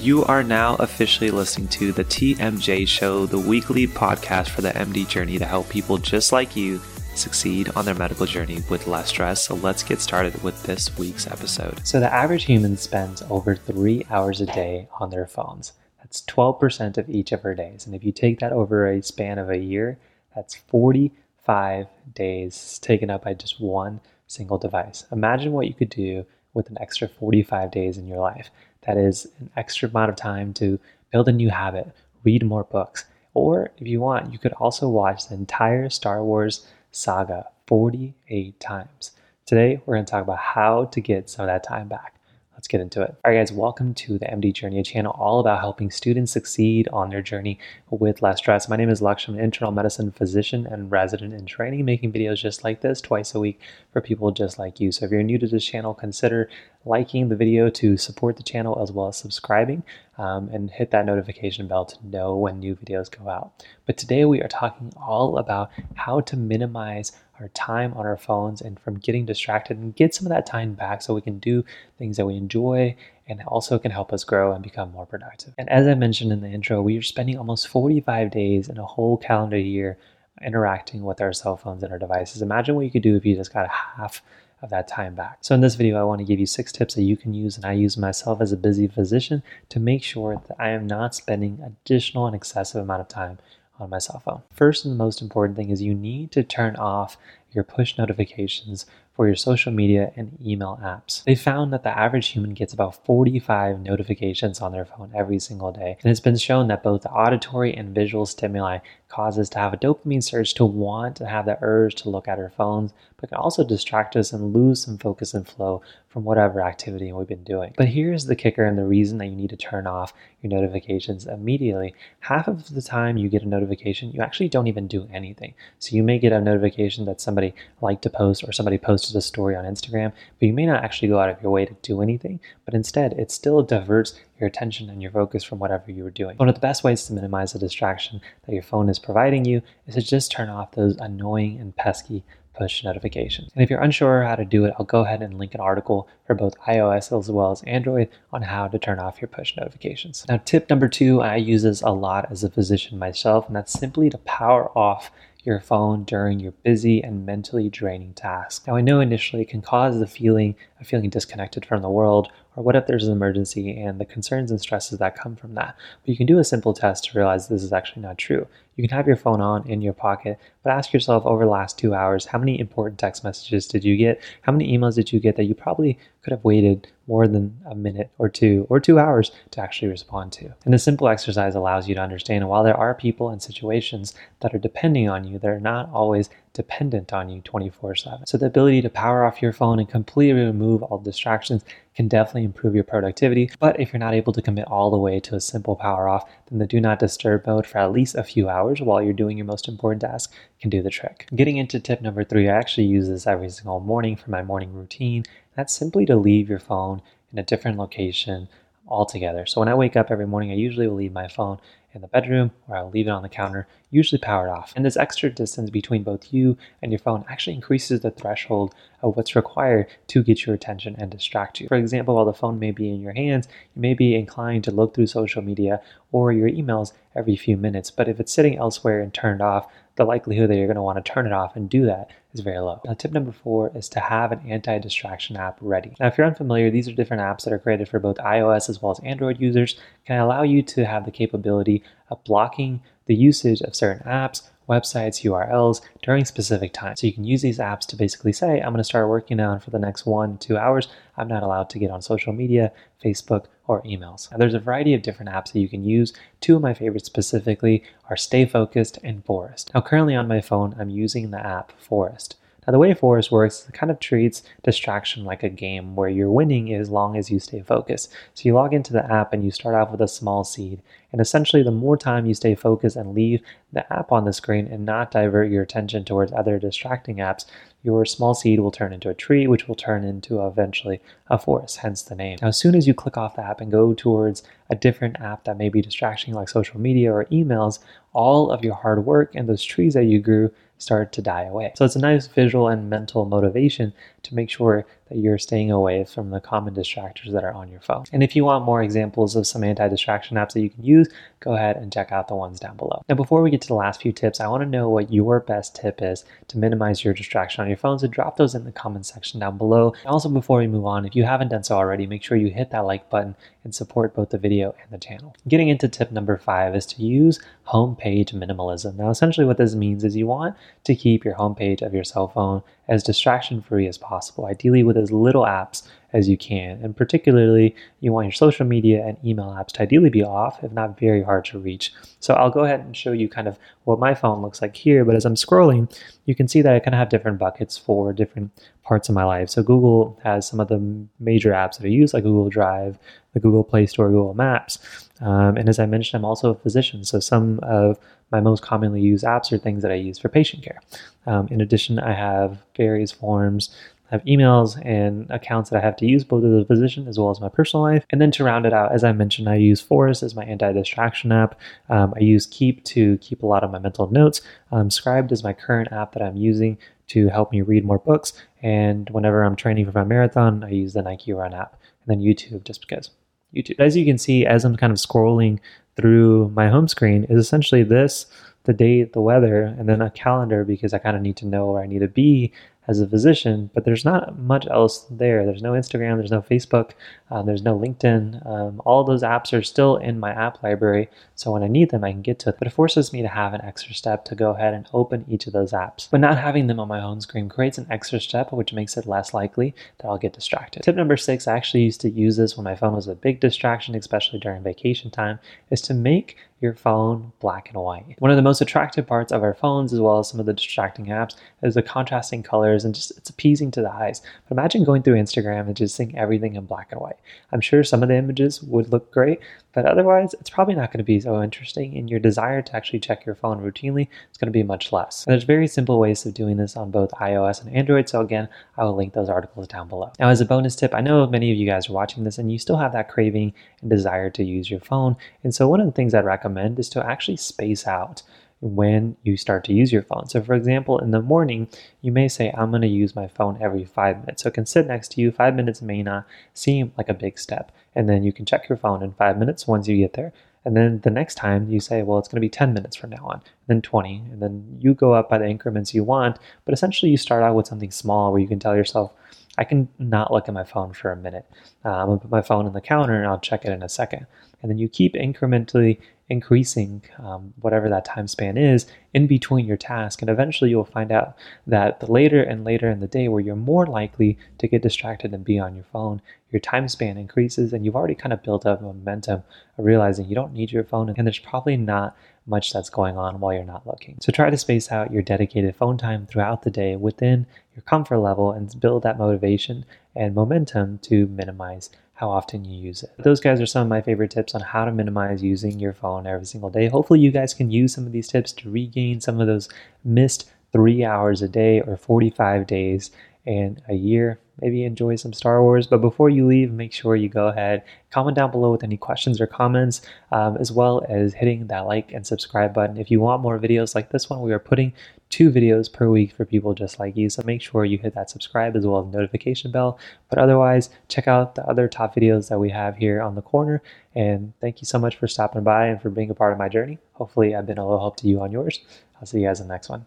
You are now officially listening to the TMJ Show, the weekly podcast for the MD journey to help people just like you succeed on their medical journey with less stress. So let's get started with this week's episode. So, the average human spends over three hours a day on their phones. That's 12% of each of our days. And if you take that over a span of a year, that's 45 days taken up by just one single device. Imagine what you could do with an extra 45 days in your life. That is an extra amount of time to build a new habit, read more books, or if you want, you could also watch the entire Star Wars saga 48 times. Today, we're going to talk about how to get some of that time back. Let's get into it. All right, guys, welcome to the MD Journey, a channel all about helping students succeed on their journey with less stress. My name is Lakshman, internal medicine physician and resident in training, making videos just like this twice a week for people just like you. So if you're new to this channel, consider liking the video to support the channel as well as subscribing um, and hit that notification bell to know when new videos go out. But today we are talking all about how to minimize our time on our phones and from getting distracted and get some of that time back so we can do things that we enjoy and also can help us grow and become more productive. And as I mentioned in the intro, we are spending almost 45 days in a whole calendar year interacting with our cell phones and our devices. Imagine what you could do if you just got a half of that time back. So in this video, I want to give you six tips that you can use and I use myself as a busy physician to make sure that I am not spending additional and excessive amount of time on my cell phone. First and the most important thing is you need to turn off your push notifications for your social media and email apps. They found that the average human gets about 45 notifications on their phone every single day. And it's been shown that both the auditory and visual stimuli cause us to have a dopamine surge to want to have the urge to look at our phones, but can also distract us and lose some focus and flow from whatever activity we've been doing. But here's the kicker and the reason that you need to turn off your notifications immediately. Half of the time you get a notification, you actually don't even do anything. So you may get a notification that somebody liked a post or somebody posted a story on Instagram, but you may not actually go out of your way to do anything, but instead it still diverts your attention and your focus from whatever you were doing. One of the best ways to minimize the distraction that your phone is providing you is to just turn off those annoying and pesky push notifications. And if you're unsure how to do it, I'll go ahead and link an article for both iOS as well as Android on how to turn off your push notifications. Now, tip number two, I use this a lot as a physician myself, and that's simply to power off your phone during your busy and mentally draining task. Now, I know initially it can cause the feeling of feeling disconnected from the world, or what if there's an emergency and the concerns and stresses that come from that. But you can do a simple test to realize this is actually not true. You can have your phone on in your pocket, but ask yourself over the last two hours how many important text messages did you get? How many emails did you get that you probably could have waited more than a minute or two or two hours to actually respond to? And the simple exercise allows you to understand while there are people and situations that are depending on you, they're not always dependent on you 24 7. So the ability to power off your phone and completely remove all distractions can definitely improve your productivity. But if you're not able to commit all the way to a simple power off, then the do not disturb mode for at least a few hours while you're doing your most important task can do the trick. Getting into tip number three, I actually use this every single morning for my morning routine. That's simply to leave your phone in a different location altogether. So when I wake up every morning, I usually will leave my phone in the bedroom or I'll leave it on the counter, usually powered off. And this extra distance between both you and your phone actually increases the threshold of what's required to get your attention and distract you. For example, while the phone may be in your hands, you may be inclined to look through social media or your emails every few minutes. But if it's sitting elsewhere and turned off, the likelihood that you're going to want to turn it off and do that is very low. Now, tip number four is to have an anti distraction app ready. Now, if you're unfamiliar, these are different apps that are created for both iOS as well as Android users, can allow you to have the capability blocking the usage of certain apps websites, URLs during specific times. So you can use these apps to basically say, I'm going to start working on for the next one, two hours. I'm not allowed to get on social media, Facebook, or emails. Now, there's a variety of different apps that you can use. Two of my favorites specifically are Stay Focused and Forest. Now, currently on my phone, I'm using the app Forest. Now, the way Forest works, kind of treats distraction like a game where you're winning as long as you stay focused. So you log into the app and you start off with a small seed. And essentially, the more time you stay focused and leave the app on the screen and not divert your attention towards other distracting apps, your small seed will turn into a tree, which will turn into eventually a forest, hence the name. Now, as soon as you click off the app and go towards a different app that may be distracting, like social media or emails, all of your hard work and those trees that you grew start to die away. So it's a nice visual and mental motivation to make sure that you're staying away from the common distractors that are on your phone. And if you want more examples of some anti distraction apps that you can use, go ahead and check out the ones down below. Now, before we get to the last few tips, I want to know what your best tip is to minimize your distraction on your phone. So drop those in the comment section down below. Also, before we move on, if you haven't done so already, make sure you hit that like button and support both the video and the channel. Getting into tip number five is to use homepage minimalism. Now, essentially, what this means is you want to keep your homepage of your cell phone as distraction free as possible, ideally with as little apps as you can. And particularly, you want your social media and email apps to ideally be off, if not very hard to reach. So I'll go ahead and show you kind of what my phone looks like here. But as I'm scrolling, you can see that I kind of have different buckets for different parts of my life. So Google has some of the major apps that I use, like Google Drive, the Google Play Store, Google Maps. Um, and as I mentioned, I'm also a physician. So some of my most commonly used apps are things that I use for patient care. Um, in addition, I have various forms I have emails and accounts that I have to use both as a physician as well as my personal life. And then to round it out, as I mentioned, I use Forest as my anti-distraction app. Um, I use Keep to keep a lot of my mental notes. Um, Scribd is my current app that I'm using to help me read more books. And whenever I'm training for my marathon, I use the Nike Run app. And then YouTube just because. YouTube. As you can see, as I'm kind of scrolling through my home screen, is essentially this the date, the weather, and then a calendar because I kind of need to know where I need to be as a physician, but there's not much else there. There's no Instagram, there's no Facebook, um, there's no LinkedIn. Um, all those apps are still in my app library, so when I need them, I can get to it. But it forces me to have an extra step to go ahead and open each of those apps. But not having them on my home screen creates an extra step, which makes it less likely that I'll get distracted. Tip number six, I actually used to use this when my phone was a big distraction, especially during vacation time, is to make your phone black and white. One of the most attractive parts of our phones, as well as some of the distracting apps, is the contrasting colors and just it's appeasing to the eyes. But imagine going through Instagram and just seeing everything in black and white. I'm sure some of the images would look great, but otherwise, it's probably not going to be so interesting, and your desire to actually check your phone routinely is going to be much less. And there's very simple ways of doing this on both iOS and Android, so again, I will link those articles down below. Now, as a bonus tip, I know many of you guys are watching this and you still have that craving and desire to use your phone, and so one of the things I'd recommend is to actually space out when you start to use your phone. So, for example, in the morning, you may say, I'm going to use my phone every five minutes. So, it can sit next to you. Five minutes may not seem like a big step. And then you can check your phone in five minutes once you get there. And then the next time you say, well, it's going to be 10 minutes from now on, then 20, and then you go up by the increments you want. But essentially, you start out with something small where you can tell yourself, I can not look at my phone for a minute. Uh, I'm going to put my phone on the counter and I'll check it in a second. And then you keep incrementally increasing um, whatever that time span is in between your task. And eventually you'll find out that the later and later in the day where you're more likely to get distracted and be on your phone, your time span increases and you've already kind of built up momentum of realizing you don't need your phone and there's probably not much that's going on while you're not looking. So try to space out your dedicated phone time throughout the day within your comfort level and build that motivation and momentum to minimize how often you use it. Those guys are some of my favorite tips on how to minimize using your phone every single day. Hopefully, you guys can use some of these tips to regain some of those missed three hours a day or 45 days in a year. Maybe enjoy some Star Wars. But before you leave, make sure you go ahead, comment down below with any questions or comments, um, as well as hitting that like and subscribe button. If you want more videos like this one, we are putting two videos per week for people just like you. So make sure you hit that subscribe as well as notification bell. But otherwise, check out the other top videos that we have here on the corner. And thank you so much for stopping by and for being a part of my journey. Hopefully, I've been a little help to you on yours. I'll see you guys in the next one.